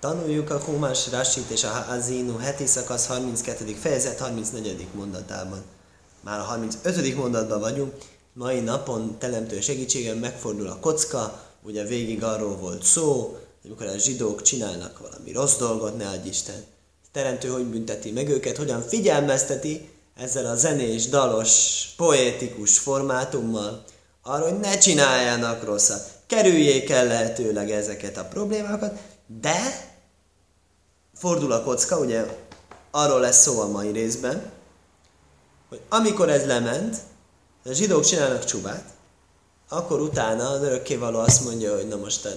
Tanuljuk a Humás Rasit és a Azinu heti szakasz 32. fejezet 34. mondatában. Már a 35. mondatban vagyunk. Mai napon teremtő segítségen megfordul a kocka, ugye végig arról volt szó, amikor a zsidók csinálnak valami rossz dolgot, ne adj Isten. Teremtő hogy bünteti meg őket, hogyan figyelmezteti ezzel a zenés, dalos, poétikus formátummal, arra, hogy ne csináljanak rosszat, kerüljék el lehetőleg ezeket a problémákat, de fordul a kocka, ugye arról lesz szó a mai részben, hogy amikor ez lement, a zsidók csinálnak csubát, akkor utána az örökkévaló azt mondja, hogy na most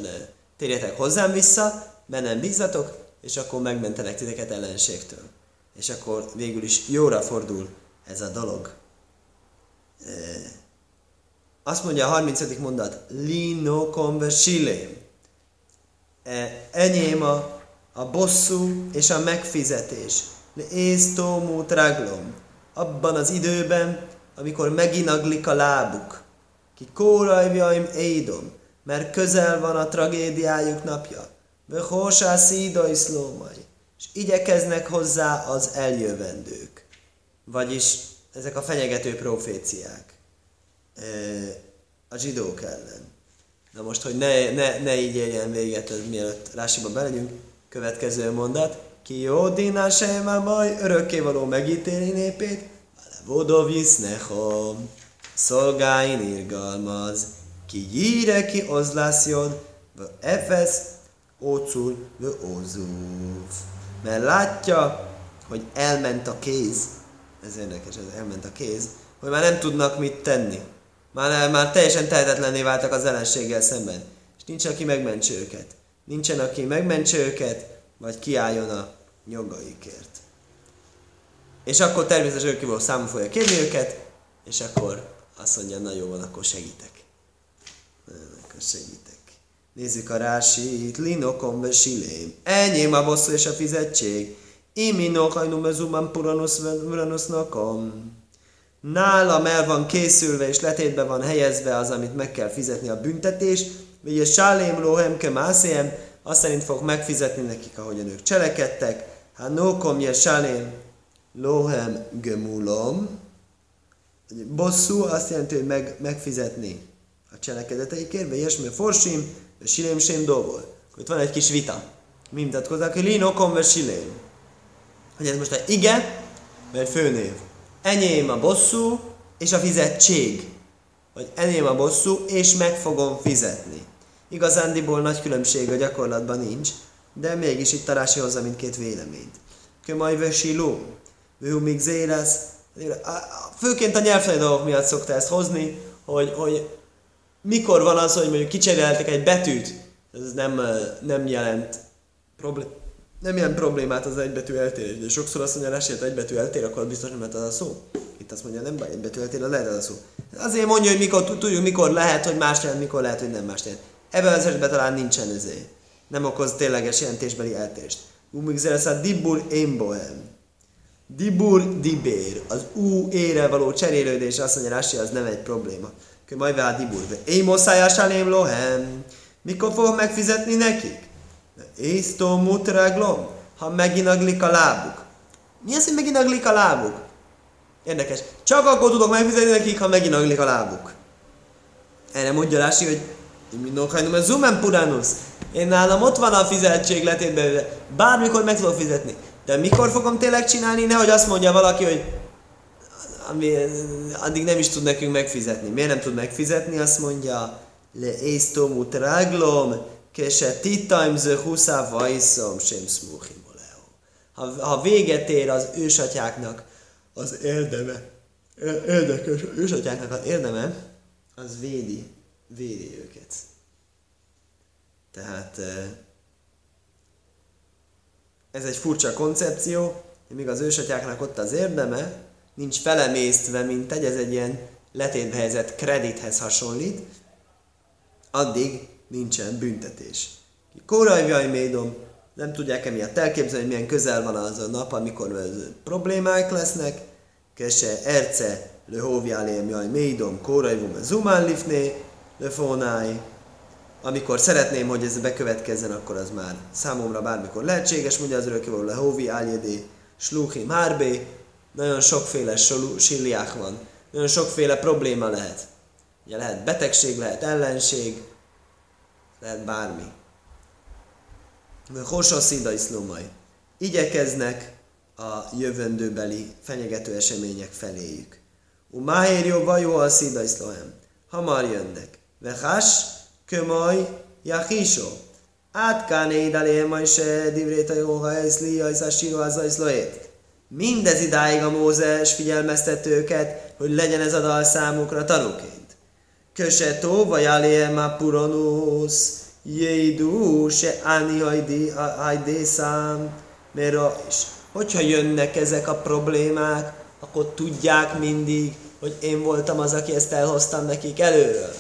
térjetek hozzám vissza, bennem bízzatok, és akkor megmentenek titeket ellenségtől. És akkor végül is jóra fordul ez a dolog. Azt mondja a 30. mondat, Lino kombe silém. Enyém a, a bosszú és a megfizetés. Észtómú traglom. Abban az időben, amikor meginaglik a lábuk. Ki kórajvjaim édom, mert közel van a tragédiájuk napja. Behósá szídai szlómai. És igyekeznek hozzá az eljövendők. Vagyis ezek a fenyegető proféciák a zsidók ellen. Na most, hogy ne, ne, ne így éljen véget, ez mielőtt Rásiba belegyünk, következő mondat. Ki jó diná sejmá majd örökkévaló megítéli népét, vodov nechom, szolgáin irgalmaz, ki gyíre ki ozlászjod, v efesz, ócul, v ózúv. Mert látja, hogy elment a kéz, ez érdekes, ez elment a kéz, hogy már nem tudnak mit tenni. Már, már teljesen tehetetlenné váltak az ellenséggel szemben. És nincs, aki megmentse őket. Nincsen, aki megmentse őket, vagy kiálljon a jogaikért. És akkor természetesen ő kívül számon fogja kérni őket, és akkor azt mondja, na jó van, akkor segítek. Akkor segítek. Nézzük a rásit. Linokom be silém. Enyém a bosszú és a fizetség. Imi nohajnu mezuman puranusz nakom nálam el van készülve és letétbe van helyezve az, amit meg kell fizetni a büntetés, vagy a sálém lóhemke mászém, azt szerint fog megfizetni nekik, ahogyan ők cselekedtek. Hát nókom je sálém lóhem gemulom. Bosszú azt jelenti, hogy meg, megfizetni a cselekedeteikért, vagy ilyesmi, forsim, vagy silém sem dolgol. Itt van egy kis vita. Mi mutatkozik, hogy linokom, vagy silém. Hogy ez most egy ige, vagy főnév enyém a bosszú és a fizetség. Vagy enyém a bosszú, és meg fogom fizetni. Igazándiból nagy különbség a gyakorlatban nincs, de mégis itt Tarási hozza mindkét véleményt. Kömaj vesilú, ő még zérez, főként a nyelvtani dolgok miatt szokta ezt hozni, hogy, hogy mikor van az, hogy mondjuk kicseréltek egy betűt, ez nem, nem jelent problémát nem ilyen problémát az egybetű eltérés. De sokszor azt mondja, hogy egy betű eltér, akkor biztos nem lehet az a szó. Itt azt mondja, nem baj, egy betű eltér, lehet az a szó. Azért mondja, hogy mikor tudjuk, mikor lehet, hogy más jelent, mikor lehet, hogy nem más jelent. Ebben az esetben talán nincsen ezé. Nem okoz tényleges jelentésbeli eltérést. Umig a dibur émbohem. Dibur dibér. Az u ére való cserélődés azt mondja, Rási, az nem egy probléma. Akkor majd vele dibur. Én moszájásálém lohem. Mikor fogom megfizetni nekik? Észtó mutráglom, ha meginaglik a lábuk. Mi az, hogy meginaglik a lábuk? Érdekes. Csak akkor tudok megfizetni nekik, ha meginaglik a lábuk. Erre mondja Rási, hogy Minokajnum, ez zumen puranus. Én nálam ott van a fizetség letétben, bármikor meg tudok fizetni. De mikor fogom tényleg csinálni? Nehogy azt mondja valaki, hogy ami, addig nem is tud nekünk megfizetni. Miért nem tud megfizetni? Azt mondja, le észtomut ráglom, Kese titaim ze huszá vajszom sem smuchim ha, ha véget ér az ősatyáknak az érdeme, érdekes, ősatyáknak az érdeme, az védi, védi őket. Tehát ez egy furcsa koncepció, míg az ősatyáknak ott az érdeme, nincs felemésztve, mint egy, ez egy ilyen letétbe helyezett kredithez hasonlít, addig nincsen büntetés. Kórajvjaj médom, nem tudják emiatt elképzelni, milyen közel van az a nap, amikor problémák lesznek. Kese erce le hóvjálém jaj médom, kórajvum zumán lifné, le fónáj. Amikor szeretném, hogy ez bekövetkezzen, akkor az már számomra bármikor lehetséges, mondja az örökkévaló Lehovi, Áljédé, Sluchim, Hárbé, nagyon sokféle silliák van, nagyon sokféle probléma lehet. Ugye lehet betegség, lehet ellenség, lehet bármi. Hosa szida iszlómai. Igyekeznek a jövendőbeli fenyegető események feléjük. Umáhér jó vajó a szida iszlóhem. Hamar jönnek. Vehás, kömaj, jachisó. Át káné idalé majd se divrét a jó, ha ez li, a síró, az Mindez idáig a Mózes figyelmeztető őket, hogy legyen ez a dal számukra tanúként. Kösetó, vagy aléma puronusz, jédú, se áni hajdi szám, mert is. Hogyha jönnek ezek a problémák, akkor tudják mindig, hogy én voltam az, aki ezt elhoztam nekik előről.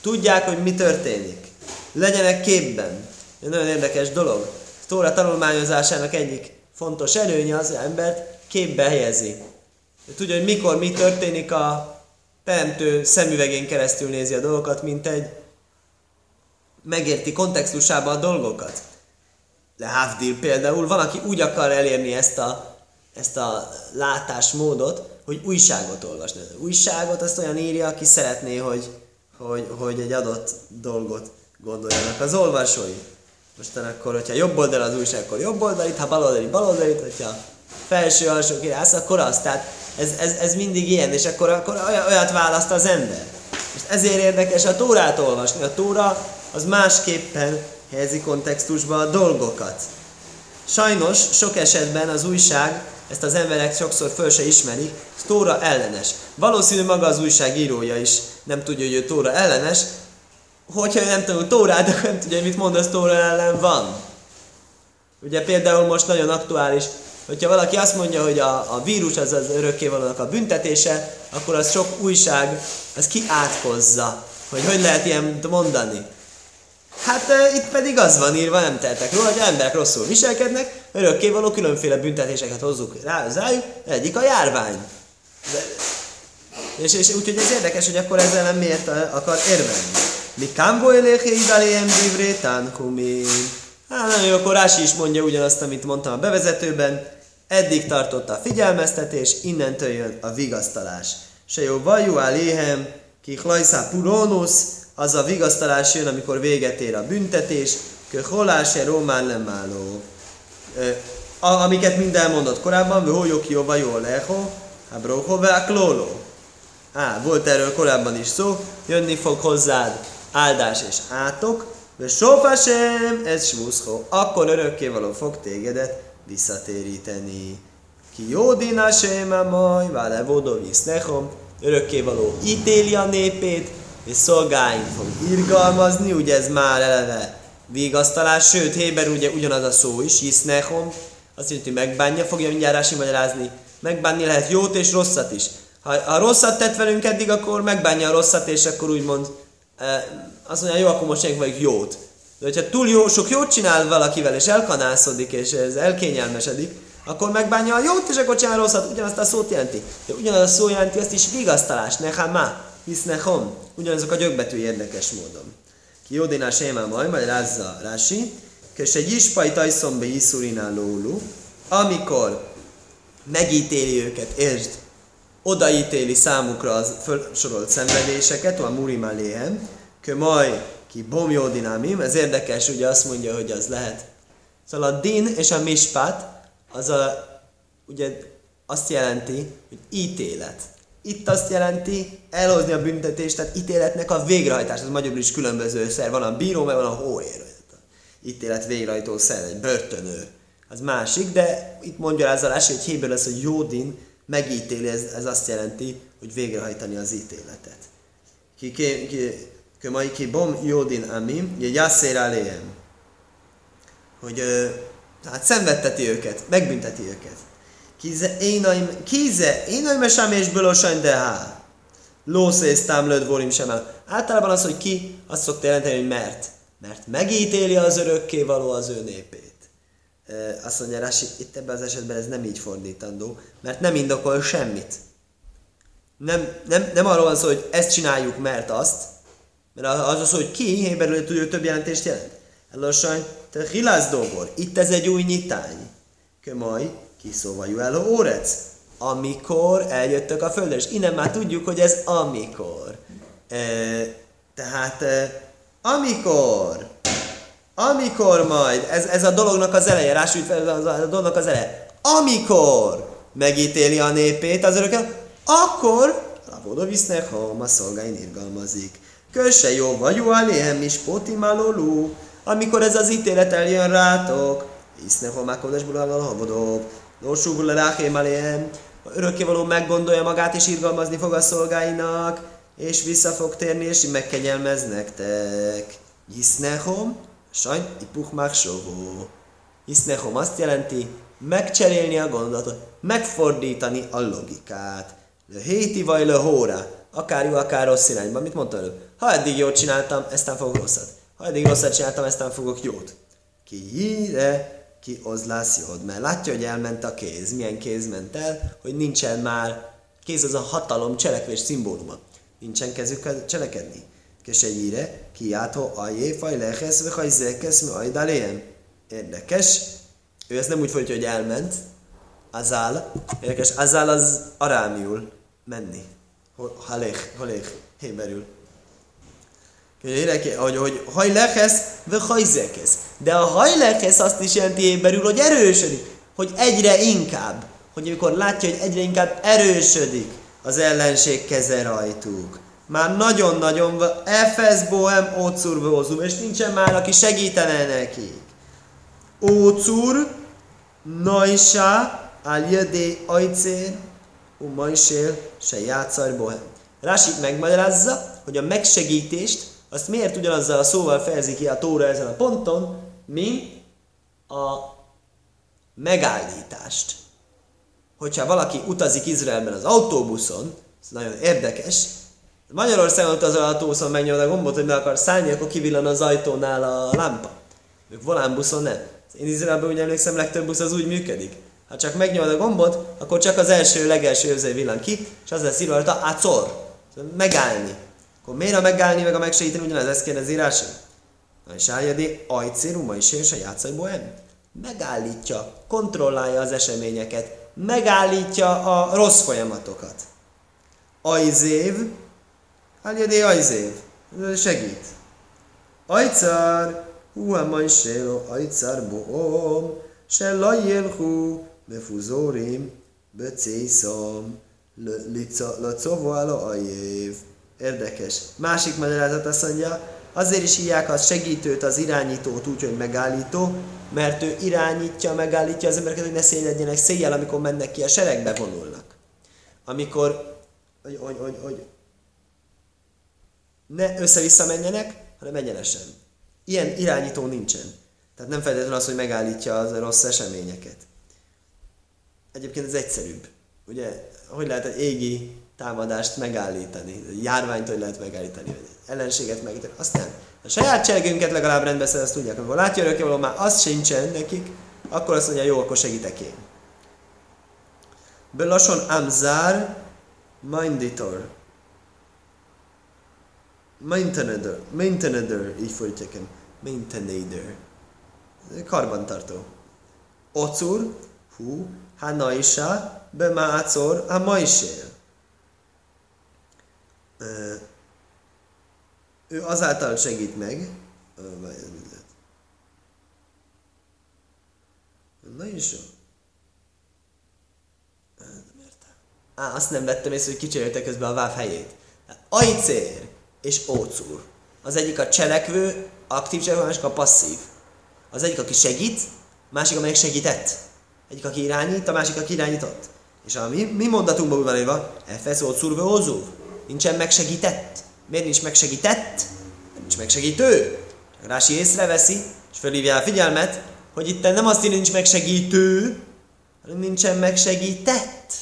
Tudják, hogy mi történik. Legyenek képben. Ez nagyon érdekes dolog. Tóra tanulmányozásának egyik fontos előnye az, hogy embert képbe helyezi. Tudja, hogy mikor mi történik a teremtő szemüvegén keresztül nézi a dolgokat, mint egy megérti kontextusában a dolgokat. Le Havdil például, van, aki úgy akar elérni ezt a, ezt a látásmódot, hogy újságot olvasni. Az újságot azt olyan írja, aki szeretné, hogy, hogy, hogy egy adott dolgot gondoljanak az olvasói. Mostan akkor, hogyha jobb oldal az újság, akkor jobb oldalit, ha bal oldalit, hogyha felső, alsó kirász, akkor az. Tehát ez, ez, ez mindig ilyen, és akkor, akkor olyat választ az ember. És ezért érdekes a Tórát olvasni. A Tóra az másképpen helyezi kontextusba a dolgokat. Sajnos sok esetben az újság, ezt az emberek sokszor föl se ismerik, Tóra ellenes. Valószínű maga az újságírója is nem tudja, hogy ő Tóra ellenes, hogyha ő nem tanul Tórát, akkor nem tudja, hogy mit mond, az Tóra ellen van. Ugye például most nagyon aktuális hogyha valaki azt mondja, hogy a, a vírus az az örökkévalónak a büntetése, akkor az sok újság, az kiátkozza, hogy hogy lehet ilyen mondani. Hát e, itt pedig az van írva, nem tehetek róla, hogy emberek rosszul viselkednek, örökkévaló különféle büntetéseket hozzuk rá, rájuk, egyik a járvány. De, és, és úgyhogy ez érdekes, hogy akkor ezzel nem miért akar érvelni. Mi kámbo eléhe idalém divrétán humi. Hát nagyon jó, akkor Rási is mondja ugyanazt, amit mondtam a bevezetőben. Eddig tartott a figyelmeztetés, innentől jön a vigasztalás. Se jó vajú léhem, ki hlajszá purónusz, az a vigasztalás jön, amikor véget ér a büntetés, kö holáse román lemáló. Amiket mind elmondott korábban, vő jók jó vajó leho, habroho klóló. Á, volt erről korábban is szó, jönni fog hozzád áldás és átok, de sofasem, ez smuszho, akkor örökkévaló fog tégedet visszatéríteni. Ki jó dina séma maj, vále vodovisz nechom, örökkévaló ítéli a népét, és szolgáink fog irgalmazni, ugye ez már eleve vigasztalás, sőt, Héber ugye ugyanaz a szó is, nechom, azt jelenti, hogy megbánja, fogja mindjárt Rási magyarázni, megbánni lehet jót és rosszat is. Ha, ha rosszat tett velünk eddig, akkor megbánja a rosszat, és akkor úgymond eh, azt mondja, jó, akkor most vagyok jót. De hogyha túl jó, sok jót csinál valakivel, és elkanászodik, és ez elkényelmesedik, akkor megbánja a jót, és akkor csinál rosszat, ugyanazt a szót jelenti. De ugyanaz a szó jelenti azt is vigasztalás, nechama, hisz nechom. Ugyanazok a gyökbetű érdekes módon. Ki jódinál sémá majd, majd rázza rási, és egy ispai tajszombe iszurinál lólu, amikor megítéli őket, értsd, odaítéli számukra az felsorolt szenvedéseket, a murimaléhem, majd ki bomjódinámim, ez érdekes, ugye azt mondja, hogy az lehet. Szóval a din és a mispat, az a, ugye azt jelenti, hogy ítélet. Itt azt jelenti elhozni a büntetést, tehát ítéletnek a végrehajtás. Az magyarul is különböző szer. Van a bíró, meg van a hóér. Ítélet végrehajtó szer, egy börtönő. Az másik, de itt mondja az alás, hogy héből az, hogy Jódin megítéli, ez, ez azt jelenti, hogy végrehajtani az ítéletet. Ki, ki, ki Kömai ki bom jódin amim, jasszér aléhem. Hogy hát szenvedteti őket, megbünteti őket. Kize énaim, kize énaim esám és bölosany de há. Lószész támlőd vorim sem. Általában az, hogy ki, azt szokta jelenteni, hogy mert. Mert megítéli az örökké való az ő népét. E, azt mondja Rasi, itt ebben az esetben ez nem így fordítandó, mert nem indokol semmit. Nem, nem, nem arról van szó, hogy ezt csináljuk, mert azt, Mert az az, hogy ki, héberül tudja, több jelentést jelent. Lassan, te hilász dobor. Itt ez egy új nyitány. Kömaj, kiszóvajú el a órec. Amikor eljöttek a földre. És innen már tudjuk, hogy ez amikor. E, tehát, e, amikor, amikor majd, ez, ez a dolognak az eleje, rásújt fel, ez a dolognak az eleje. Amikor megítéli a népét az örökkel, akkor a visznek, ha a szolgáin irgalmazik. Kösse jó vagy jó aléhem is potimalolú. Amikor ez az ítélet eljön rátok, hisznek ha mákodes bulával Norsú le ráhém aléhem, örökkévaló meggondolja magát és irgalmazni fog a szolgáinak, és vissza fog térni, és megkegyelmez nektek. Hisznehom, sajn ipuch máksovó. Hisznehom azt jelenti, megcserélni a gondolatot, megfordítani a logikát. Le héti vagy le hóra, akár jó, akár rossz irányba. Mit mondta előbb? Ha eddig jót csináltam, eztán fogok rosszat. Ha eddig rosszat csináltam, eztán fogok jót. Ki híre, ki az lesz jót. Mert látja, hogy elment a kéz. Milyen kéz ment el, hogy nincsen már kéz az a hatalom, cselekvés szimbóluma. Nincsen kezük cselekedni. Kesegyire, ki átó ajé, faj lehesz, vagy hajzekesz, mi ajdaléjem. Érdekes. Ő ezt nem úgy folytja, hogy elment. Azál. Érdekes, azál az arámiul menni. Halech, halech, héberül. Hogy, hogy hajlekesz, vagy hajzekesz. De a hajlekesz azt is jelenti héberül, hogy erősödik. Hogy egyre inkább. Hogy amikor látja, hogy egyre inkább erősödik az ellenség keze rajtuk. Már nagyon-nagyon Efez bohem ócur és nincsen már, aki segítene nekik. Ócur, Naisa, Aljadé, Ajcér, Umajsél, se játszaj bohem. Rásit megmagyarázza, hogy a megsegítést azt miért ugyanazzal a szóval fejezi ki a Tóra ezen a ponton, mi a megállítást. Hogyha valaki utazik Izraelben az autóbuszon, ez nagyon érdekes, Magyarországon az autóbuszon megnyomod a gombot, hogy meg akar szállni, akkor kivillan az ajtónál a lámpa. Ők volánbuszon nem. Én Izraelben úgy emlékszem, legtöbb busz az úgy működik. Ha csak megnyomod a gombot, akkor csak az első, legelső őrző villan ki, és az lesz írva hogy ácor. Megállni. Akkor miért a megállni, meg a megsegíteni ugyanez, ezt kérdezi Rási. Na és álljadi, ajcéru, ma is és a játszai bohem. Megállítja, kontrollálja az eseményeket, megállítja a rossz folyamatokat. Ajzév, álljadi ajzév, segít. Ajcar, hu a majsélo, ajcar boom, se lajjelhu, mefuzórim, becészom, lacovó a ajév. Érdekes. Másik magyarázat azt mondja, azért is hívják az segítőt, az irányítót úgy, hogy megállító, mert ő irányítja, megállítja az embereket, hogy ne széledjenek széjjel, amikor mennek ki, a seregbe vonulnak. Amikor, hogy, hogy, hogy, hogy ne össze-vissza menjenek, hanem egyenesen. Ilyen irányító nincsen. Tehát nem feltétlenül az, hogy megállítja az rossz eseményeket. Egyébként ez egyszerűbb. Ugye, hogy lehet egy égi támadást megállítani, járványt hogy lehet megállítani, vagy ellenséget megállítani, azt nem. A saját cselgőnket legalább rendbe szed, azt tudják, amikor látja örökkévaló, már az sincsen nekik, akkor azt mondja, jó, akkor segítek én. Belason amzár, minditor. Maintenader, maintenader, így folytják el. Maintenader. Karbantartó. Ocur, hú, hanaisa, bemácor, a majsél ő azáltal segít meg, Na is jó. Á, azt nem vettem észre, hogy kicseréltek közben a váv helyét. Ajcér és ócúr. Az egyik a cselekvő, aktív cselekvő, a másik a passzív. Az egyik, aki segít, másik, amelyik segített. Egyik, aki irányít, a másik, aki irányított. És a mi, mi mondatunkban van írva, Efesz, ócúr, ózúv nincsen megsegített. Miért nincs megsegített? Nincs megsegítő. Rási észreveszi, és fölhívja a figyelmet, hogy itt nem azt írja, nincs megsegítő, hanem nincsen megsegített.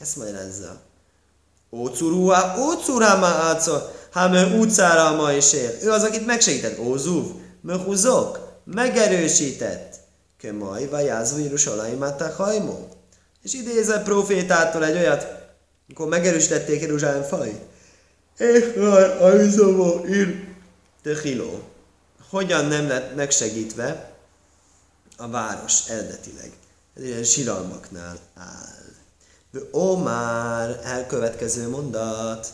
Ezt magyarázza. Ócurúá, ócuráma átszol, hát utcára ma is él. Ő az, akit megsegített. Ózúv, möhúzok, megerősített. Kömaj, vagy jázó Jeruzsálemát a hajmó. És idézett profétától egy olyat, amikor megerősítették Jeruzsálem falait. És már Aizova ír Töhiló. Hogyan nem lett megsegítve a város eredetileg? Ez ilyen siralmaknál áll. Ó már, elkövetkező mondat.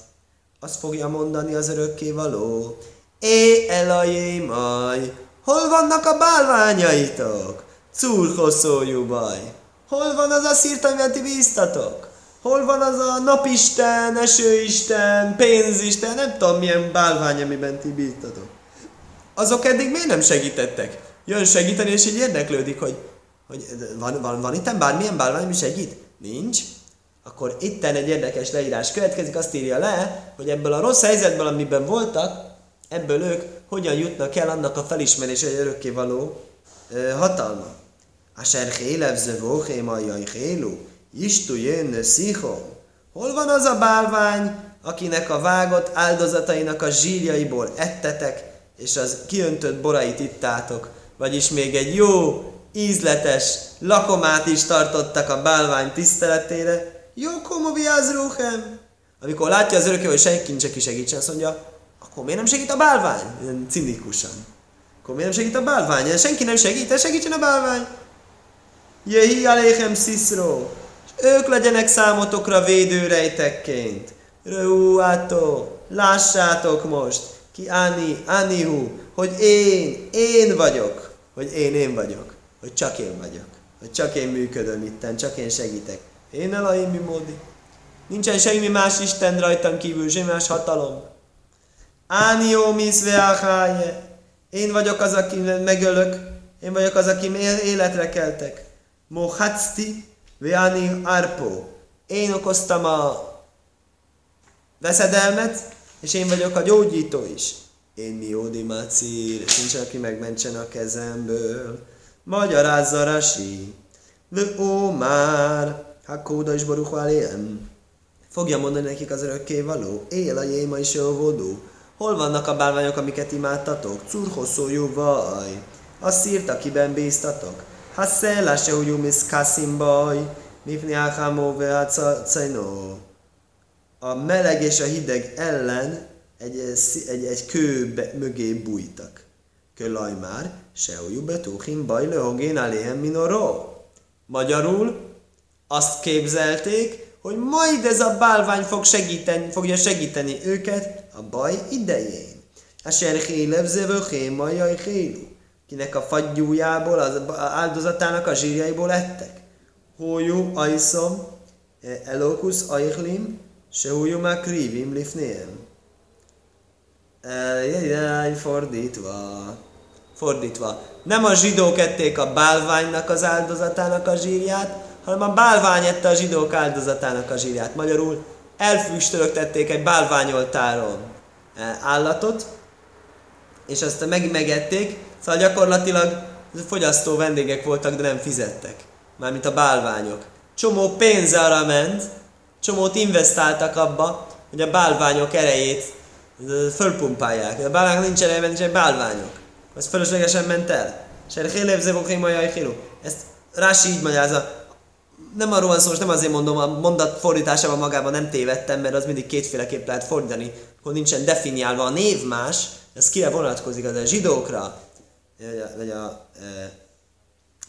Azt fogja mondani az örökké való. É, elajé maj, hol vannak a bálványaitok? Cúrhosszójú baj. Hol van az a szírt, amivel ti bíztatok? Hol van az a napisten, esőisten, pénzisten, nem tudom milyen bálvány, amiben ti bíztatok. Azok eddig miért nem segítettek? Jön segíteni, és így érdeklődik, hogy, hogy van, van, van itt bármilyen bálvány, ami segít? Nincs. Akkor itten egy érdekes leírás következik, azt írja le, hogy ebből a rossz helyzetből, amiben voltak, ebből ők hogyan jutnak el annak a felismerés, hogy örökkévaló hatalma. Asher hélev zövóhé majjaj hélu, istu jön szichom. Hol van az a bálvány, akinek a vágott áldozatainak a zsírjaiból ettetek, és az kiöntött borait ittátok, vagyis még egy jó, ízletes lakomát is tartottak a bálvány tiszteletére. Jó komovi az ruhem. Amikor látja az örökké, hogy senki nincs, aki segítsen, azt mondja, akkor miért nem segít a bálvány? Ilyen cinikusan. Akkor miért nem segít a bálvány? Senki nem segít, segítsen a bálvány. Jehi aléhem sziszró, ők legyenek számotokra védőrejtekként. Reuátó, lássátok most, ki Ani, Anihu, hogy én, én vagyok, hogy én, én vagyok, hogy csak én vagyok, hogy csak én működöm itten, csak én segítek. Én elaim mi módi. Nincsen semmi más Isten rajtam kívül, semmi más hatalom. Ánió miszve Én vagyok az, aki megölök, én vagyok az, aki életre keltek. Mohacti Veani Arpo. Én okoztam a veszedelmet, és én vagyok a gyógyító is. Én mi Ódimácír, nincs, aki megmentsen a kezemből. Magyarázza Rasi. Ó már, Hakóda is baruch Fogja mondani nekik az örökké való. Él a jéma is vodó. Hol vannak a bálványok, amiket imádtatok? Curhosszó jó vaj. A szírt, akiben bíztatok. הסלע שהוא יומסקסים baj, mifni áhámó veácajnó. A meleg és a hideg ellen egy, egy, egy kő mögé bújtak. Kölaj már, se betuchim baj lehogén aléhem minoró. Magyarul azt képzelték, hogy majd ez a bálvány fog segíteni, fogja segíteni őket a baj idején. A serhélev zevöché majaj hélu kinek a fagyújából, az áldozatának a zsírjaiból ettek. Hójú ajszom, e, elokusz ajhlim, se hójú már krívim lifnéem. Jaj, fordítva. Fordítva. Nem a zsidók ették a bálványnak az áldozatának a zsírját, hanem a bálvány ette a zsidók áldozatának a zsírját. Magyarul elfüstölögtették egy bálványoltáron e, állatot, és azt meg megették, Szóval gyakorlatilag fogyasztó vendégek voltak, de nem fizettek. Mármint a bálványok. Csomó pénz arra ment, csomót investáltak abba, hogy a bálványok erejét fölpumpálják. A bálványok nincs ereje, nincs egy bálványok. Az fölöslegesen ment el. Ezt Rási így magyarázza. Nem arról van szó, most nem azért mondom, a mondat fordításában magában nem tévedtem, mert az mindig kétféleképp lehet fordítani, akkor nincsen definiálva a név más, ez kire vonatkozik, az a zsidókra, vagy a e,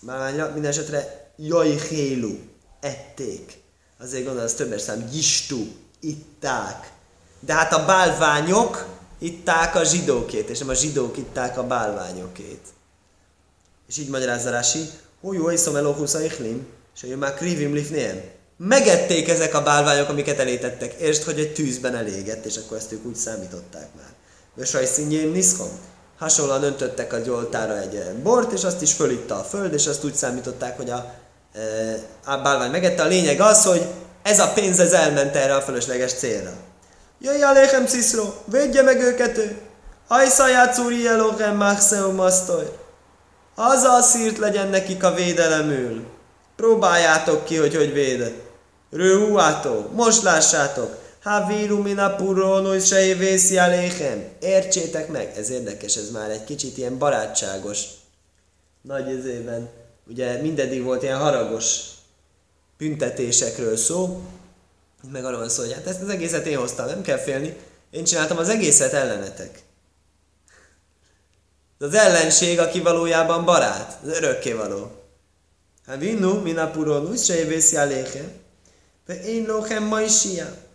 bálványra, minden esetre jaj hélu, ették. Azért gondolom, az többes szám, gistu, itták. De hát a bálványok itták a zsidókét, és nem a zsidók itták a bálványokét. És így magyarázza Rási, hú, jó, iszom elohusz a ichlim, és hogy már krivim lifném. Megették ezek a bálványok, amiket elétettek. Értsd, hogy egy tűzben elégett, és akkor ezt ők úgy számították már. Vösaj színjém niszkom hasonlóan öntöttek a gyoltára egy eh, bort, és azt is fölitta a föld, és azt úgy számították, hogy a, eh, a bálvány megette. A lényeg az, hogy ez a pénz ez elment erre a fölösleges célra. Jöjj Aléhem Sziszró, védje meg őket ő! Hajszaját úri elóhem machszeum masztoj! Az a szírt legyen nekik a védelemül. Próbáljátok ki, hogy hogy véd. Rőhúátó, most lássátok, Haviru mina puronus se vészi aléhem. Értsétek meg, ez érdekes, ez már egy kicsit ilyen barátságos. Nagy izében. Ugye mindeddig volt ilyen haragos büntetésekről szó, meg arról van szó, hogy hát ezt az egészet én hoztam, nem kell félni. Én csináltam az egészet ellenetek. az ellenség, aki valójában barát, az örökkévaló. Hát vinnu, minapuro, se évészi aléhe, de én lóhem ma is ilyen.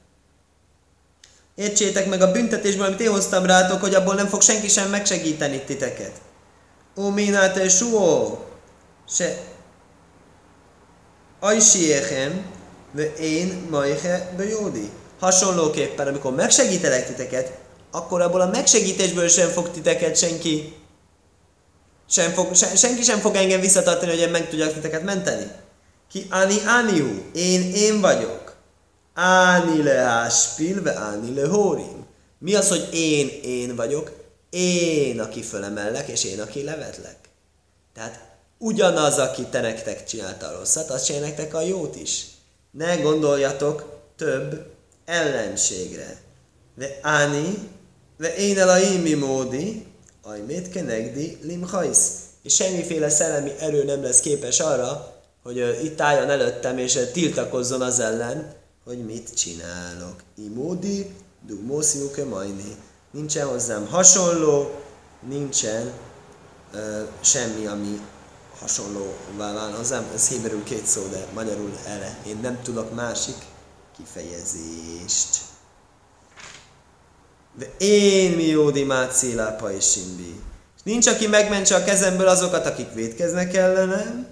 Értsétek meg a büntetésből, amit én hoztam rátok, hogy abból nem fog senki sem megsegíteni titeket. Ó, minate suó, se ajsiéhem, én majhe bejódi. Hasonlóképpen, amikor megsegítelek titeket, akkor abból a megsegítésből sem fog titeket senki, sem fog, se, senki sem fog engem visszatartani, hogy én meg tudjak titeket menteni. Ki ani aniu, én én vagyok. Áni le spilve, áni le hórim. Mi az, hogy én én vagyok? Én, aki fölemellek, és én, aki levetlek. Tehát ugyanaz, aki te nektek csinálta a rosszat, az csinál nektek a jót is. Ne gondoljatok több ellenségre. De Áni, de én a imi módi, ajmét kenegdi limhajsz. És semmiféle szellemi erő nem lesz képes arra, hogy itt álljon előttem, és tiltakozzon az ellen, hogy mit csinálok. Imódi, dugmósziuke majni. Nincsen hozzám hasonló, nincsen uh, semmi, ami hasonló válna hozzám. Ez héberül két szó, de magyarul erre. Én nem tudok másik kifejezést. De én mi jódi mácélá és simbi. Nincs, aki megmentse a kezemből azokat, akik védkeznek ellenem.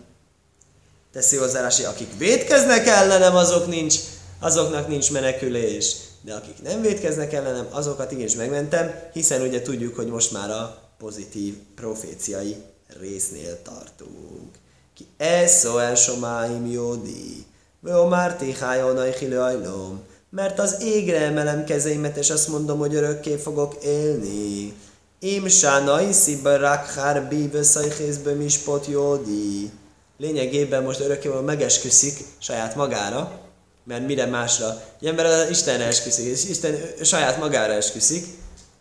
Teszi hozzárási, akik védkeznek ellenem, azok nincs, azoknak nincs menekülés. De akik nem védkeznek ellenem, azokat igenis megmentem, hiszen ugye tudjuk, hogy most már a pozitív proféciai résznél tartunk. Ki eszó el somáim jódi. Vő márti hájónai ajlom mert az égre emelem kezeimet, és azt mondom, hogy örökké fogok élni. Im sánai szibben rakhár bíve szajhészbe mispot jódi. Lényegében most örökké megesküszik saját magára, mert mire másra. Egy ember az Istenre esküszik, és Isten saját magára esküszik,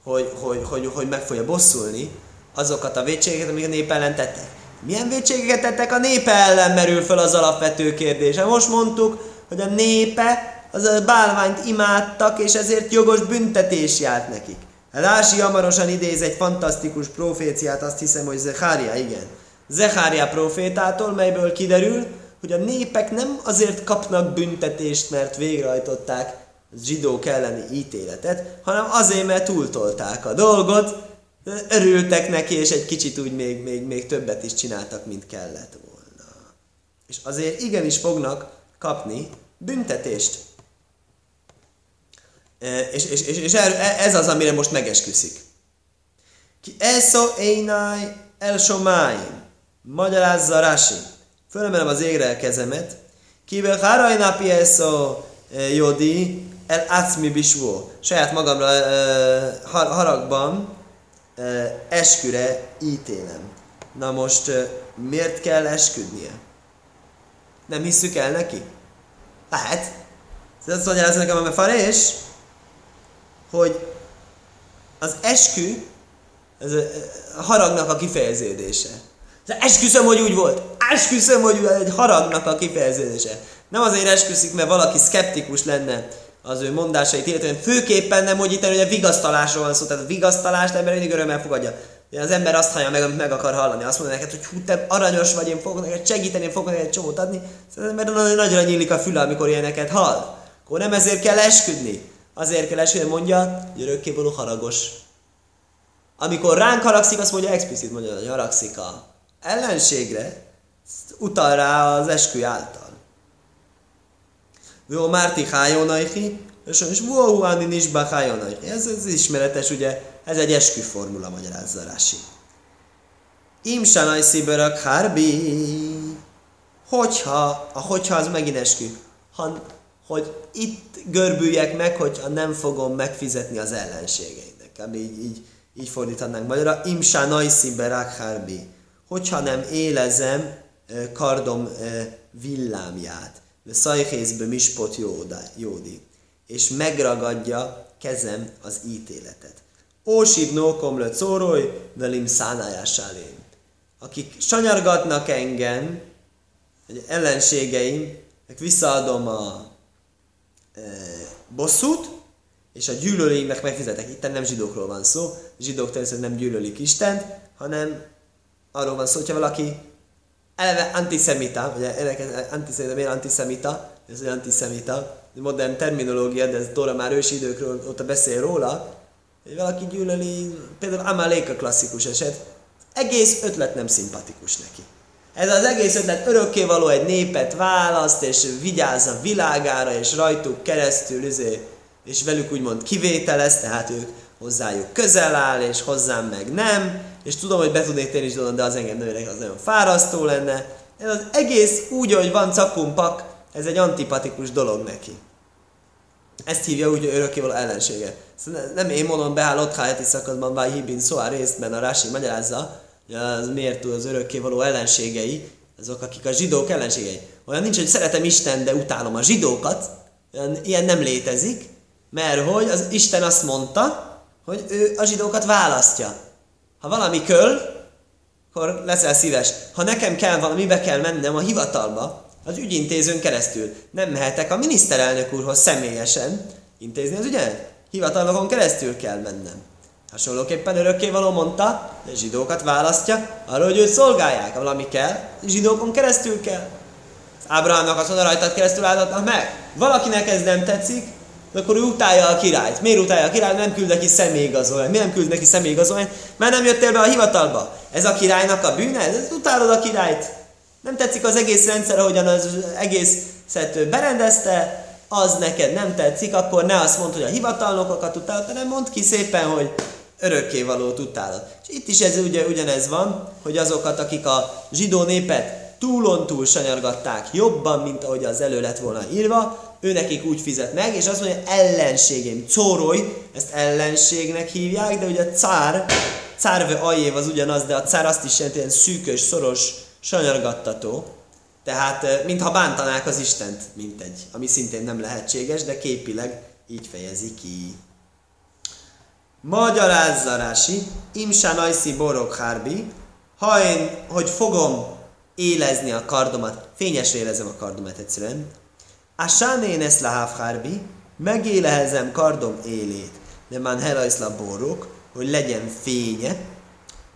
hogy, hogy, hogy, hogy meg fogja bosszulni azokat a védségeket, amik a nép ellen tettek. Milyen védségeket tettek a nép ellen merül fel az alapvető kérdés. Most mondtuk, hogy a népe az a bálványt imádtak, és ezért jogos büntetés járt nekik. Rási hamarosan idéz egy fantasztikus proféciát, azt hiszem, hogy Zecharia, igen. Zecharia profétától, melyből kiderül, hogy a népek nem azért kapnak büntetést, mert végrehajtották zsidók elleni ítéletet, hanem azért, mert túltolták a dolgot, örültek neki, és egy kicsit úgy még, még, még többet is csináltak, mint kellett volna. És azért igenis fognak kapni büntetést. És, és, és, és ez az, amire most megesküszik. Ki eszo énáj el somáim. Magyarázza Rasi. Fölemelem az égre a kezemet. Kivel napi eszo jodi el acmi bisvó. Saját magamra haragban esküre ítélem. Na most miért kell esküdnie? Nem hiszük el neki? Lehet. Ez azt mondja, ez nekem a farés, hogy az eskü, ez a haragnak a kifejeződése. Esküszöm, hogy úgy volt. Esküszöm, hogy egy haragnak a kifejeződése. Nem azért esküszik, mert valaki szkeptikus lenne az ő mondásait, illetve főképpen nem, hogy itt a vigasztalásról van szó, tehát a vigasztalást ember mindig örömmel fogadja. Az ember azt hallja meg, amit meg akar hallani. Azt mondja neked, hogy hú, te aranyos vagy, én fogok neked segíteni, én fogok neked csomót adni. Szóval az ember nagyra nyílik a füle, amikor ilyeneket hall. Akkor nem ezért kell esküdni. Azért kell esküdni, mondja, hogy örökkévaló haragos. Amikor ránk haragszik, azt mondja explicit, mondja, hogy haragszik a ellenségre, utal rá az eskü által. Jó, Márti hájónajhi, és is vuóhuáni nisba hájónajhi. Ez, ez ismeretes, ugye, ez egy eskü formula, magyarázza Rási. Im sanaj szibörök hárbi. Hogyha, a hogyha az megint eskü. Ha hogy itt görbüljek meg, hogyha nem fogom megfizetni az ellenségeimnek. Kb. így, így, így fordíthatnánk magyarra. Imsá najszi berák harbi. Hogyha nem élezem kardom villámját. Szajhészbe mispot jódi. És megragadja kezem az ítéletet. Ósiv nókom le córoly, velim szánájásálém. Akik sanyargatnak engem, ellenségeim, visszaadom a bosszút, és a gyűlöléimnek megfizetek. Itt nem zsidókról van szó, zsidók természetesen nem gyűlölik Istent, hanem arról van szó, hogyha valaki eleve antiszemita, ugye ennek antiszemita, miért antiszemita? Ez egy antiszemita, modern terminológia, de ez Dora már ősi időkről óta beszél róla, hogy valaki gyűlöli, például Amalek a klasszikus eset, egész ötlet nem szimpatikus neki. Ez az egész ötlet örökkévaló egy népet választ, és vigyáz a világára, és rajtuk keresztül, izé, és velük úgymond kivételez, tehát ők hozzájuk közel áll, és hozzám meg nem, és tudom, hogy be tudnék térni is de az engem nőnek, az nagyon fárasztó lenne. Ez az egész úgy, hogy van cakumpak, ez egy antipatikus dolog neki. Ezt hívja úgy, örökkévaló ellensége. Szóval nem én mondom be, ott heti szakaszban, vagy hibin szó a részben a Rási magyarázza, hogy az miért tud az örökkévaló ellenségei, azok, akik a zsidók ellenségei. Olyan nincs, hogy szeretem Isten, de utálom a zsidókat, ilyen nem létezik, mert hogy az Isten azt mondta, hogy ő a zsidókat választja. Ha valami köl, akkor leszel szíves. Ha nekem kell valamibe kell mennem a hivatalba, az ügyintézőn keresztül. Nem mehetek a miniszterelnök úrhoz személyesen intézni az ügyet. Hivatalokon keresztül kell mennem. Hasonlóképpen örökkévaló mondta, hogy zsidókat választja arra, hogy őt szolgálják. Valami kell, zsidókon keresztül kell. Az Ábrahámnak azt mondja, rajtad keresztül áldatnak meg. Valakinek ez nem tetszik, akkor ő utálja a királyt. Miért utálja a királyt? Nem küld neki személyigazolványt. Miért nem küld neki személyigazolványt? Mert nem jöttél be a hivatalba. Ez a királynak a bűne? Ez utálod a királyt. Nem tetszik az egész rendszer, ahogyan az egészet berendezte, az neked nem tetszik, akkor ne azt mondd, hogy a hivatalnokokat utálod, hanem mondd ki szépen, hogy örökkévalót utálod. És itt is ez ugye ugyanez van, hogy azokat, akik a zsidó népet túlon túl sanyargatták jobban, mint ahogy az elő lett volna írva, ő nekik úgy fizet meg, és azt mondja, ellenségém, córoly, ezt ellenségnek hívják, de ugye a cár, cárve ajév az ugyanaz, de a cár azt is jelenti, hogy szűkös, szoros, sanyargattató. Tehát, mintha bántanák az Istent, mint egy, ami szintén nem lehetséges, de képileg így fejezi ki. Magyarázza Rási, Imsán Ajszi Borok Hárbi, ha én, hogy fogom élezni a kardomat, fényesre élezem a kardomat egyszerűen, Asánén ezt lahávhárbi, megélehezem kardom élét, de már helajszla borok, hogy legyen fénye,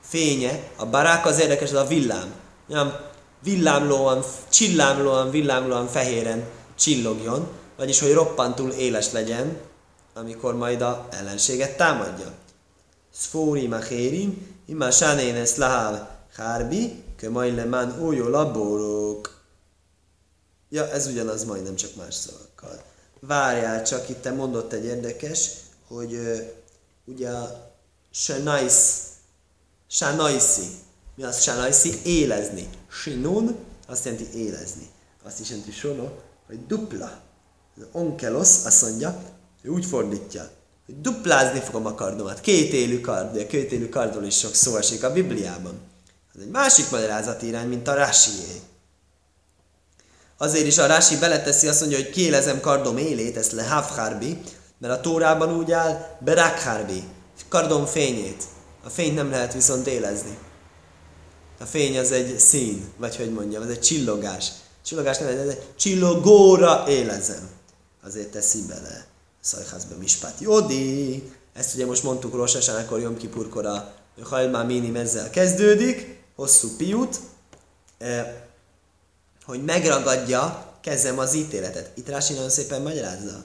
fénye, a barák az érdekes, az a villám. Nem, villámlóan, csillámlóan, villámlóan fehéren csillogjon, vagyis hogy roppantul éles legyen, amikor majd a ellenséget támadja. Szfóri machérim, imá sánén ezt laháv hárbi, majd le man újó laborok. Ja, ez ugyanaz majdnem csak más szavakkal. Várjál csak, itt te mondott egy érdekes, hogy uh, ugye a shanais, shanaisi, mi az shanaisi? Élezni. Sinun azt jelenti élezni. Azt is jelenti sono, hogy dupla. Az onkelos azt mondja, ő úgy fordítja, hogy duplázni fogom a kardomat. Két élő kard, de két élő kardról is sok szó esik a Bibliában. Ez egy másik magyarázati irány, mint a Rásié. Azért is a Rási beleteszi azt mondja, hogy kiélezem kardom élét, ezt le hafharbi, mert a Tórában úgy áll, berakharbi, kardom fényét. A fényt nem lehet viszont élezni. A fény az egy szín, vagy hogy mondjam, ez egy csillogás. Csillogás nem, ez egy csillogóra élezem. Azért teszi bele. Szajhászbe mispát. Jódi! Ezt ugye most mondtuk Rosesán, akkor Jom Kipurkor a Hajlmá Minim ezzel kezdődik, hosszú piút hogy megragadja kezem az ítéletet. Itt Rási nagyon szépen magyarázza.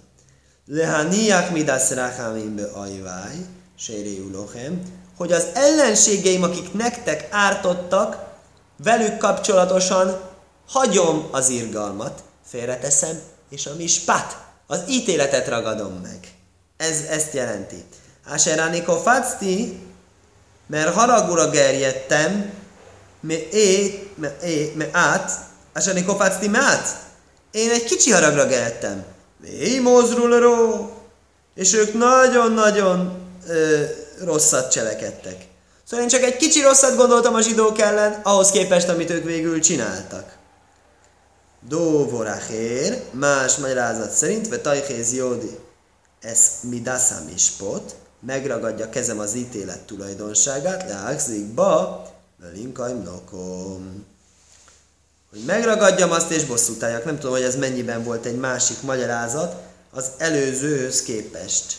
Lehaniak midas rachamimbe ajváj, séré hogy az ellenségeim, akik nektek ártottak, velük kapcsolatosan hagyom az irgalmat, félreteszem, és a mispát, az ítéletet ragadom meg. Ez ezt jelenti. Áseránikó facti, mert haragúra gerjedtem, me é, me, é, me át, Asani kopácti mát? Én egy kicsi haragra geltem. Mi mozruloró? És ők nagyon-nagyon rosszat cselekedtek. Szóval én csak egy kicsi rosszat gondoltam a zsidók ellen, ahhoz képest, amit ők végül csináltak. Dóvorachér, más magyarázat szerint, ve tajhéz jódi, ez midaszám ispot, megragadja kezem az ítélet tulajdonságát, leágzik ba, velinkajm nokom hogy megragadjam azt és bosszút álljak. Nem tudom, hogy ez mennyiben volt egy másik magyarázat az előzőhöz képest.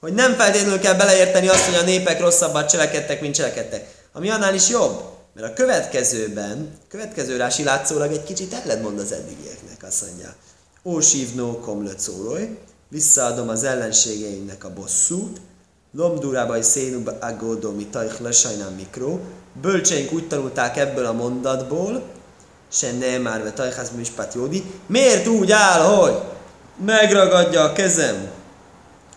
Hogy nem feltétlenül kell beleérteni azt, hogy a népek rosszabbat cselekedtek, mint cselekedtek. ami annál is jobb. Mert a következőben, a következő rási látszólag egy kicsit ellentmond az eddigieknek, azt mondja. Ósívnó komlöt szóroj, visszaadom az ellenségeimnek a bosszút, Lomdurába és szénuba agódomi tajh lesajnám mikro. Bölcseink úgy tanulták ebből a mondatból, se nem már ve tajház mispát jódi. Miért úgy áll, hogy megragadja a kezem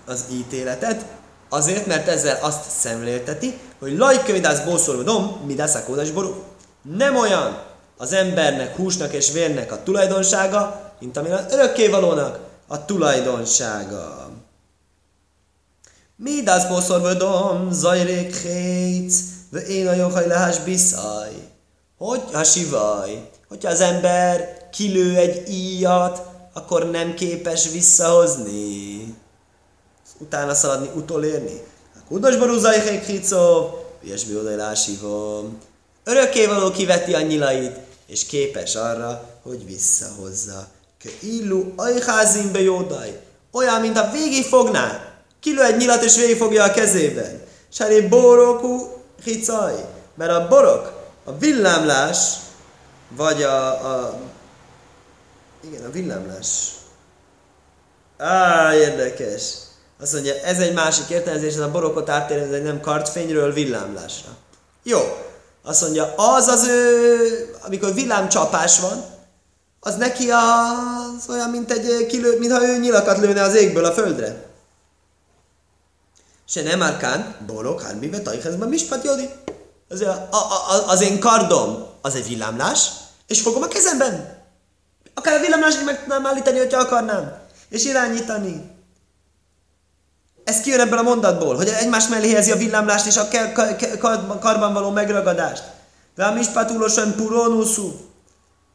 az ítéletet? Azért, mert ezzel azt szemlélteti, hogy lajkövidász bószorvodom, midász a ború. Nem olyan az embernek, húsnak és vérnek a tulajdonsága, mint amilyen örökkévalónak a tulajdonsága. Mi das boszor vödom, zajrék hétsz, ve én a johaj lehás biszaj. Hogy a sivaj? Hogyha az ember kilő egy íjat, akkor nem képes visszahozni. Utána szaladni, utolérni. A kudosború zajrék hicó, ilyesmi odalásivom. Örökkévaló kiveti a nyilait, és képes arra, hogy visszahozza. Ke illu ajházim be jódaj. Olyan, mint a végig fogná, kilő egy nyilat és végigfogja a kezében. Sári borokú hicaj. Mert a borok, a villámlás, vagy a, a igen, a villámlás. Á, érdekes. Azt mondja, ez egy másik értelmezés, ez a borokot áttérni, nem kartfényről villámlásra. Jó. Azt mondja, az az ő, amikor villámcsapás van, az neki az olyan, mint egy kilő, mintha ő nyilakat lőne az égből a földre. Se nem árkán, borok, hármibe, tajhezben, mispat jodi. Az, a, a, a, az én kardom, az egy villámlás, és fogom a kezemben. Akár a villámlás is meg tudnám állítani, hogyha akarnám. És irányítani. Ez kijön ebből a mondatból, hogy egymás mellé helyezi a villámlást és a karban való megragadást. A mispátulosan puronuszú.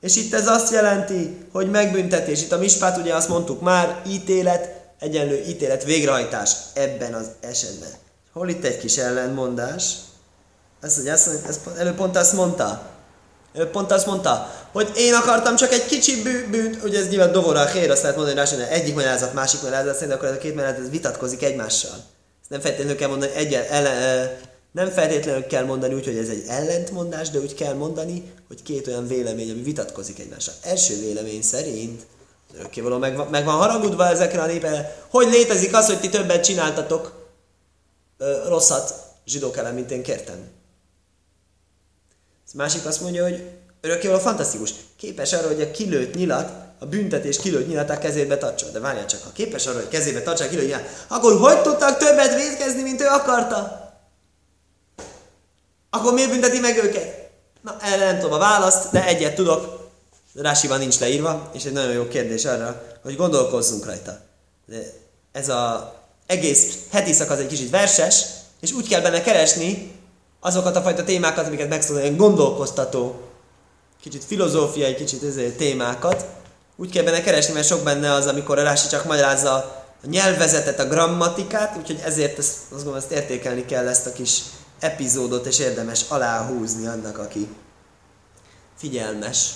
És itt ez azt jelenti, hogy megbüntetés. Itt a mispát ugye azt mondtuk már, ítélet, egyenlő ítélet végrehajtás ebben az esetben. Hol itt egy kis ellenmondás? Ezt, hogy ezt, ezt előbb pont azt mondta. Pont azt mondta, hogy én akartam csak egy kicsi bű, bűnt, ugye ez nyilván dovora a hér, azt lehet mondani, hogy egyik magyarázat, másik magyarázat, szerint akkor ez a két magyarázat vitatkozik egymással. Ezt nem feltétlenül kell mondani, egyen, ellen, nem feltétlenül kell mondani úgy, hogy ez egy ellentmondás, de úgy kell mondani, hogy két olyan vélemény, ami vitatkozik egymással. Első vélemény szerint Örökkévaló meg, meg van haragudva ezekre a népekre. Hogy létezik az, hogy ti többet csináltatok ö, rosszat zsidók ellen, mint én kértem? Ez másik azt mondja, hogy örökkévaló fantasztikus. Képes arra, hogy a kilőtt nyilat, a büntetés kilőtt nyilat a kezébe tartsa. De várjál csak, ha képes arra, hogy kezébe tartsa a kilőtt nyilat, akkor hogy tudtak többet védkezni, mint ő akarta? Akkor miért bünteti meg őket? Na, erre nem tudom a választ, de egyet tudok, Rásiban nincs leírva, és egy nagyon jó kérdés arra, hogy gondolkozzunk rajta. De ez az egész heti szakasz egy kicsit verses, és úgy kell benne keresni azokat a fajta témákat, amiket megszólal, gondolkoztató, kicsit filozófiai, kicsit ezért témákat. Úgy kell benne keresni, mert sok benne az, amikor a Rási csak magyarázza a nyelvezetet, a grammatikát, úgyhogy ezért ezt, azt gondolom, ezt értékelni kell ezt a kis epizódot, és érdemes aláhúzni annak, aki figyelmes.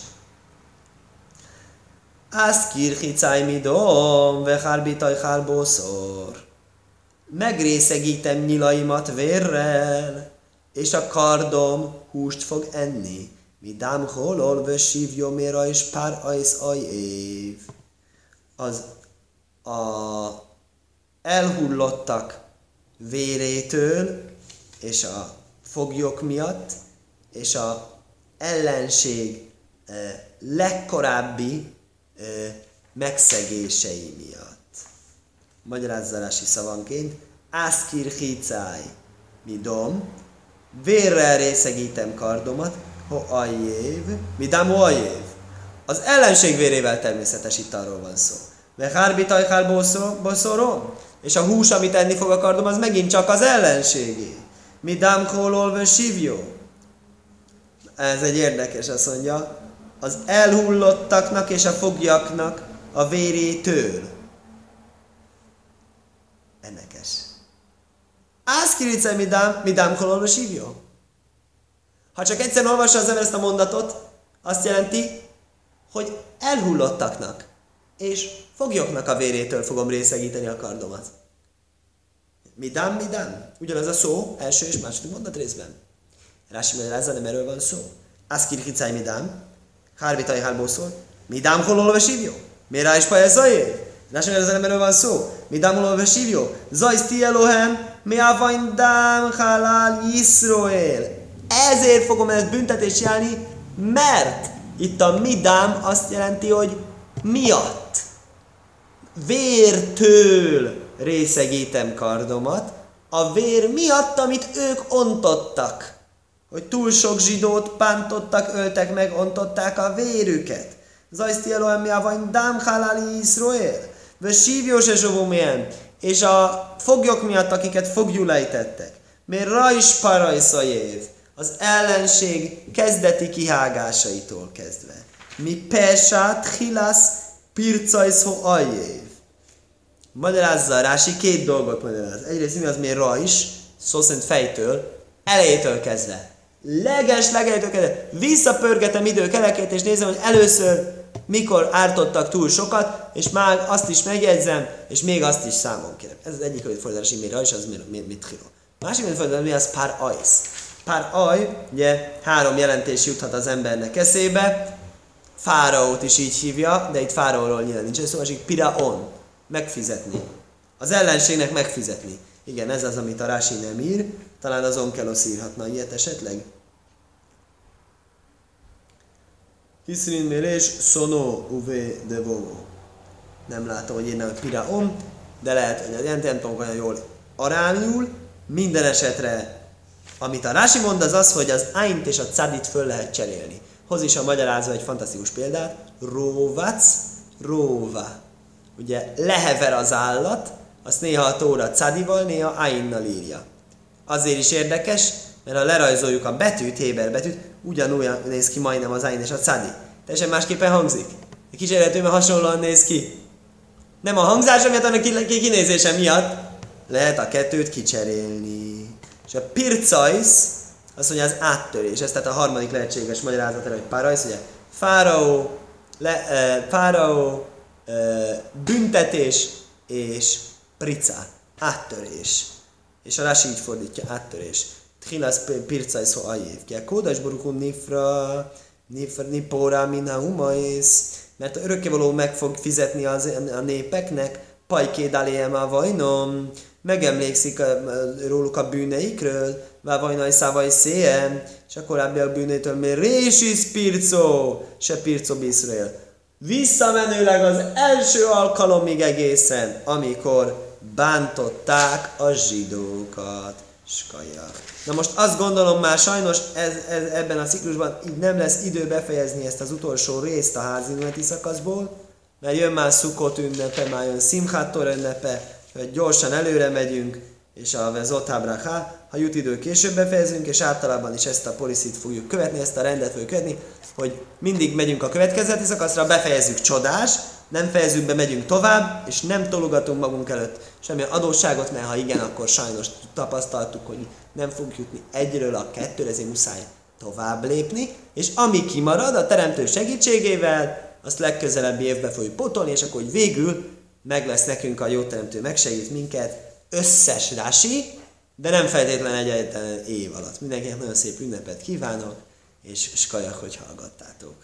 Ászkir hicáj midom, vehárbitaj hálbószor. Megrészegítem nyilaimat vérrel, és a kardom húst fog enni. Midám holol vösív joméra és pár ajsz év. Az a elhullottak vérétől, és a foglyok miatt, és a ellenség eh, legkorábbi megszegései miatt. Magyarázzalási szavanként, ászkir hicáj, mi dom, vérrel részegítem kardomat, ho ajév, mi dám ho ajév. Az ellenség vérével természetes itt arról van szó. Mert hárbi tajkál boszoró, és a hús, amit enni fog a kardom, az megint csak az ellenségé. Mi dám hololve sívjó. Ez egy érdekes, azt mondja, az elhullottaknak és a fogjaknak a vérétől. Ennekes. Ászkirice midám, midám kololva sívjó. Ha csak egyszer olvassa az ember ezt a mondatot, azt jelenti, hogy elhullottaknak és foglyoknak a vérétől fogom részegíteni a kardomat. Midám, midám. Ugyanaz a szó első és második mondat részben. Rási magyarázza, nem erről van szó. Azt kirhicáj midám, hárvitai hárból szól, midám holol vesívjó, miért is paja Rási magyarázza, nem erről van szó. Midám holol vesívjó, zajszti Elohem, mi a dám halál Yisroel. Ezért fogom ezt büntetést jelni, mert itt a midám azt jelenti, hogy miatt. Vértől részegítem kardomat, a vér miatt, amit ők ontottak. Hogy túl sok zsidót pántottak, öltek meg, ontották a vérüket. Zajszti Elohim Javain Dám Halali Israel. Ve sívjós milyen. És a foglyok miatt, akiket fogjulejtettek. Mert rajs parajszajév. Az ellenség kezdeti kihágásaitól kezdve. Mi pesát hilász pircajszó ajév. Magyarázza a Rási két dolgot magyaráz. Egyrészt mi az miért rajs, szó szerint fejtől, elejétől kezdve. Leges, legelejétől kezdve. Visszapörgetem időkelekét, és nézem, hogy először mikor ártottak túl sokat, és már azt is megjegyzem, és még azt is számon kérem. Ez az egyik fordítási miért rajs, az mit, mit híró. Másik fordítás, mi az pár ajsz. Pár aj, ugye három jelentés juthat az embernek eszébe, Fáraót is így hívja, de itt Fáraóról nyilván nincs szó, másik Piraon, megfizetni. Az ellenségnek megfizetni. Igen, ez az, amit a Rási nem ír, talán azon kell írhatna ilyet esetleg. Hiszrin mérés, szono uvé de vovo. Nem látom, hogy írnak Piraon, de lehet, hogy nem, nem tudom olyan jól arányul. Minden esetre, amit a Rási mond, az az, hogy az áint és a cadit föl lehet cserélni. Hoz is a magyarázó egy fantasztikus példát. Róvac, róva. Ugye lehever az állat, azt néha a tóra cadival, néha ainnal írja. Azért is érdekes, mert ha lerajzoljuk a betűt, Héber betűt, ugyanúgy néz ki majdnem az ain és a cadi. Teljesen másképpen hangzik. Kicsit mert hasonlóan néz ki. Nem a hangzása miatt, hanem a kinézése miatt lehet a kettőt kicserélni. És a pircajsz, azt mondja, az áttörés. Ez tehát a harmadik lehetséges magyarázat, hogy párajsz, ugye? Fáraó, le, e, fáraó, e, büntetés és prica, áttörés. És a Rási így fordítja, áttörés. Tchilas pircajsz ho ajév. Ki a kódas borukun nifra, nifra, nipóra minha humais. Mert örökkévaló meg fog fizetni az, a népeknek, pajkédálém a vajnom, megemlékszik a, róluk a bűneikről, vajnaj szavai széjem, és a korábbiak bűnétől még rési spircó, se pircó Iszrael. Visszamenőleg az első alkalomig egészen, amikor bántották a zsidókat. Skaja. Na most azt gondolom már sajnos ez, ez, ebben a ciklusban így nem lesz idő befejezni ezt az utolsó részt a házi szakaszból, mert jön már Szukot ünnepe, már jön Simchat ünnepe, hogy gyorsan előre megyünk, és a Vezotábraha, ha jut idő később befejezünk, és általában is ezt a poliszit fogjuk követni, ezt a rendet fogjuk követni, hogy mindig megyünk a következeti szakaszra, befejezzük csodás, nem fejezzük be, megyünk tovább, és nem tologatunk magunk előtt semmi adósságot, mert ha igen, akkor sajnos tapasztaltuk, hogy nem fogjuk jutni egyről a kettőre, ezért muszáj tovább lépni, és ami kimarad a teremtő segítségével, azt legközelebbi évben fogjuk potolni, és akkor hogy végül meg lesz nekünk a jó teremtő, megsegít minket, összes rási, de nem feltétlenül egyetlen év alatt. Mindenkinek nagyon szép ünnepet kívánok, és skajak, hogy hallgattátok.